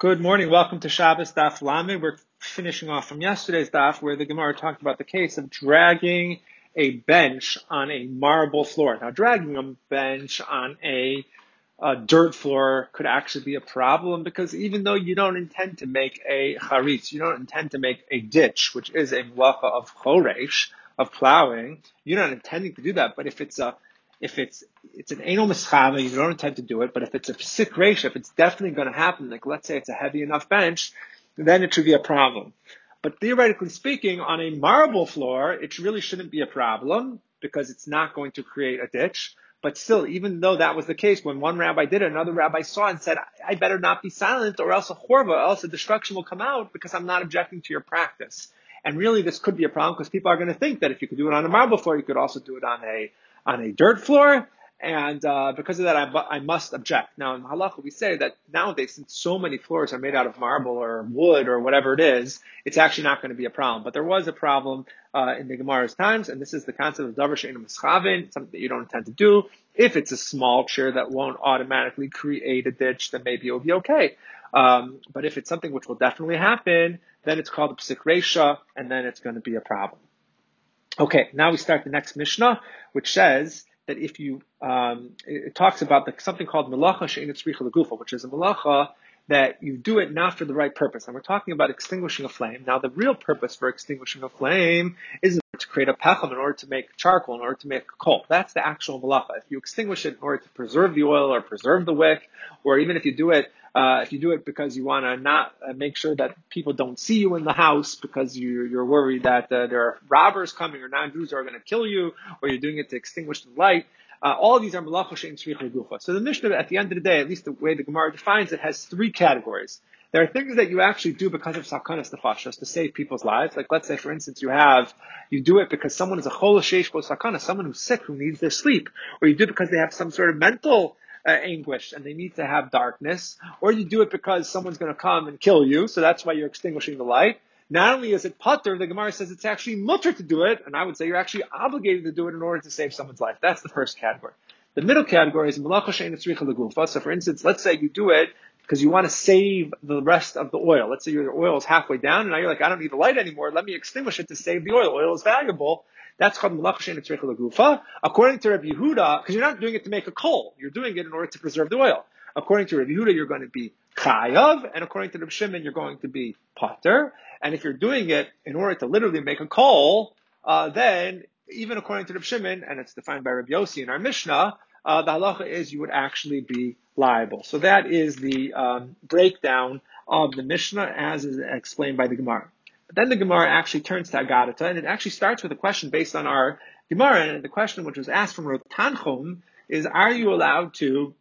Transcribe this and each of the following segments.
Good morning. Welcome to Shabbos Daf Lamed. We're finishing off from yesterday's Daf where the Gemara talked about the case of dragging a bench on a marble floor. Now, dragging a bench on a, a dirt floor could actually be a problem because even though you don't intend to make a charitz, you don't intend to make a ditch, which is a malacha of choresh, of plowing, you're not intending to do that. But if it's a if it's it's an anal mischama, you don't intend to do it, but if it's a psik resha, if it's definitely going to happen, like let's say it's a heavy enough bench, then it should be a problem. But theoretically speaking, on a marble floor, it really shouldn't be a problem because it's not going to create a ditch. But still, even though that was the case, when one rabbi did it, another rabbi saw and said, I better not be silent or else a chorba, else a destruction will come out because I'm not objecting to your practice. And really, this could be a problem because people are going to think that if you could do it on a marble floor, you could also do it on a on a dirt floor, and uh, because of that, I, I, must object. Now, in halacha, we say that nowadays, since so many floors are made out of marble or wood or whatever it is, it's actually not going to be a problem. But there was a problem uh, in the Gemara's times, and this is the concept of davar she'enu something that you don't intend to do. If it's a small chair that won't automatically create a ditch, then maybe it'll be okay. Um, but if it's something which will definitely happen, then it's called a psik resha, and then it's going to be a problem. Okay, now we start the next Mishnah, which says that if you, um, it, talks about the, something called melacha she'enet tzricha legufa, which is a melacha that you do it not for the right purpose. And we're talking about extinguishing a flame. Now, the real purpose for extinguishing a flame is to create a pechem in order to make charcoal, in order to make coal. That's the actual malacha. If you extinguish it in order to preserve the oil or preserve the wick, or even if you do it, uh, if you do it because you want to not uh, make sure that people don't see you in the house because you, you're worried that uh, there are robbers coming or non-Jews are going to kill you, or you're doing it to extinguish the light, uh, all of these are malacha she'in gufa. So the Mishnah, at the end of the day, at least the way the Gemara defines it, has three categories. There are things that you actually do because of sakanas nefashos to save people's lives. Like let's say, for instance, you have you do it because someone is a chol sakana, someone who's sick who needs their sleep, or you do it because they have some sort of mental uh, anguish and they need to have darkness, or you do it because someone's going to come and kill you, so that's why you're extinguishing the light. Not only is it putter, the Gemara says it's actually mutter to do it, and I would say you're actually obligated to do it in order to save someone's life. That's the first category. The middle category is malacha shein. So for instance, let's say you do it because you want to save the rest of the oil. Let's say your oil is halfway down, and now you're like, I don't need the light anymore. Let me extinguish it to save the oil. Oil is valuable. That's called malacha shein legufa. According to Rabbi Yehuda, because you're not doing it to make a coal, you're doing it in order to preserve the oil. According to Rabbi Yehuda, you're going to be chayav, and according to Rabbi Shimon, you're going to be potter. And if you're doing it in order to literally make a coal, uh, then even according to Rabbi Shimon, and it's defined by Rabbi Yossi in our Mishnah, uh, the halacha is you would actually be liable. So that is the um, breakdown of the Mishnah as is explained by the Gemara. But then the Gemara actually turns to Agadata, and it actually starts with a question based on our Gemara, and the question which was asked from Rav Tanchum is, are you allowed to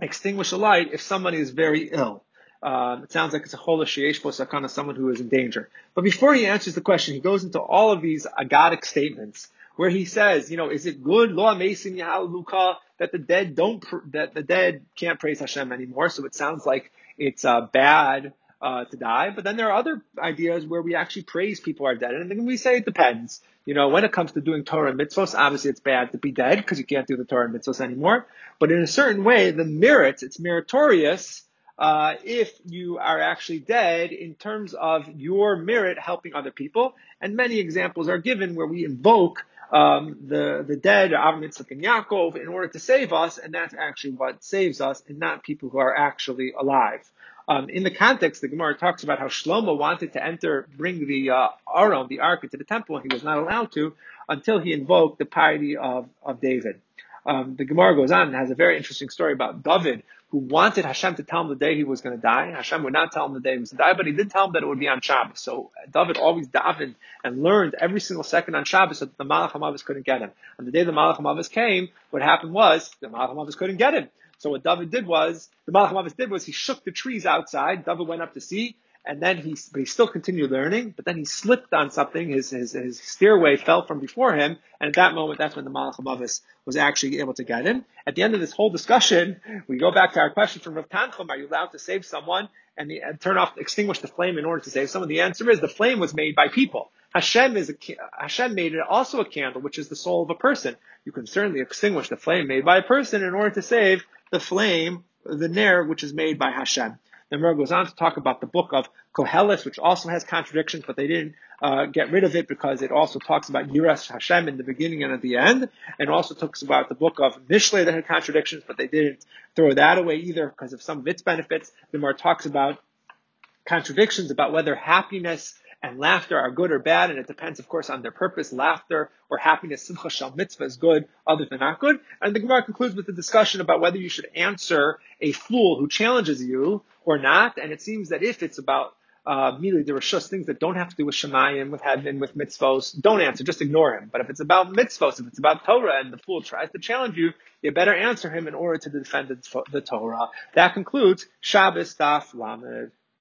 extinguish a light if somebody is very ill? Um, it sounds like it's a chola sheyesh sakana, someone who is in danger. But before he answers the question, he goes into all of these agadic statements where he says, you know, is it good law mason luka that the dead don't that the dead can't praise Hashem anymore? So it sounds like it's uh, bad uh, to die. But then there are other ideas where we actually praise people who are dead, and then we say it depends. You know, when it comes to doing Torah and mitzvos, obviously it's bad to be dead because you can't do the Torah and mitzvos anymore. But in a certain way, the merit, it's meritorious uh, if you are actually dead in terms of your merit helping other people. And many examples are given where we invoke um, the the dead, Avram Yitzchak and Yaakov, in order to save us, and that's actually what saves us, and not people who are actually alive. Um, in the context, the Gemara talks about how Shlomo wanted to enter, bring the uh, Aron, the Ark, into the temple, and he was not allowed to until he invoked the piety of, of David. Um, the Gemara goes on and has a very interesting story about David, who wanted Hashem to tell him the day he was going to die. Hashem would not tell him the day he was going to die, but he did tell him that it would be on Shabbos. So David always davened and learned every single second on Shabbos so that the Malach HaMavis couldn't get him. And the day the Malach HaMavis came, what happened was the Malach HaMavis couldn't get him. So what David did was, the Malach HaMavis did was he shook the trees outside. David went up to see, and then he, but he still continued learning, but then he slipped on something, his, his, his stairway fell from before him, and at that moment, that's when the Malach HaMavis was actually able to get him. At the end of this whole discussion, we go back to our question from Rav Tanchum, are you allowed to save someone and, the, and turn off, extinguish the flame in order to save someone? The answer is the flame was made by people. Hashem is a, Hashem made it also a candle, which is the soul of a person. You can certainly extinguish the flame made by a person in order to save the flame, the ner, which is made by Hashem. The Gemara goes on to talk about the book of Koheles, which also has contradictions, but they didn't uh, get rid of it because it also talks about Yiras Hashem in the beginning and at the end, and also talks about the book of Mishle that had contradictions, but they didn't throw that away either because of some of its benefits. The Gemara talks about contradictions about whether happiness and laughter are good or bad, and it depends, of course, on their purpose. Laughter or happiness, simcha shel mitzvah, is good, other than not good. And the Gemara concludes with the discussion about whether you should answer a fool who challenges you or not. And it seems that if it's about uh, immediately the rishus, things that don't have to do with shemayim, with heaven, with mitzvos, don't answer, just ignore him. But if it's about mitzvos, if it's about Torah, and the fool tries to challenge you, you better answer him in order to defend the, the Torah. That concludes Shabbos Daf Lamed.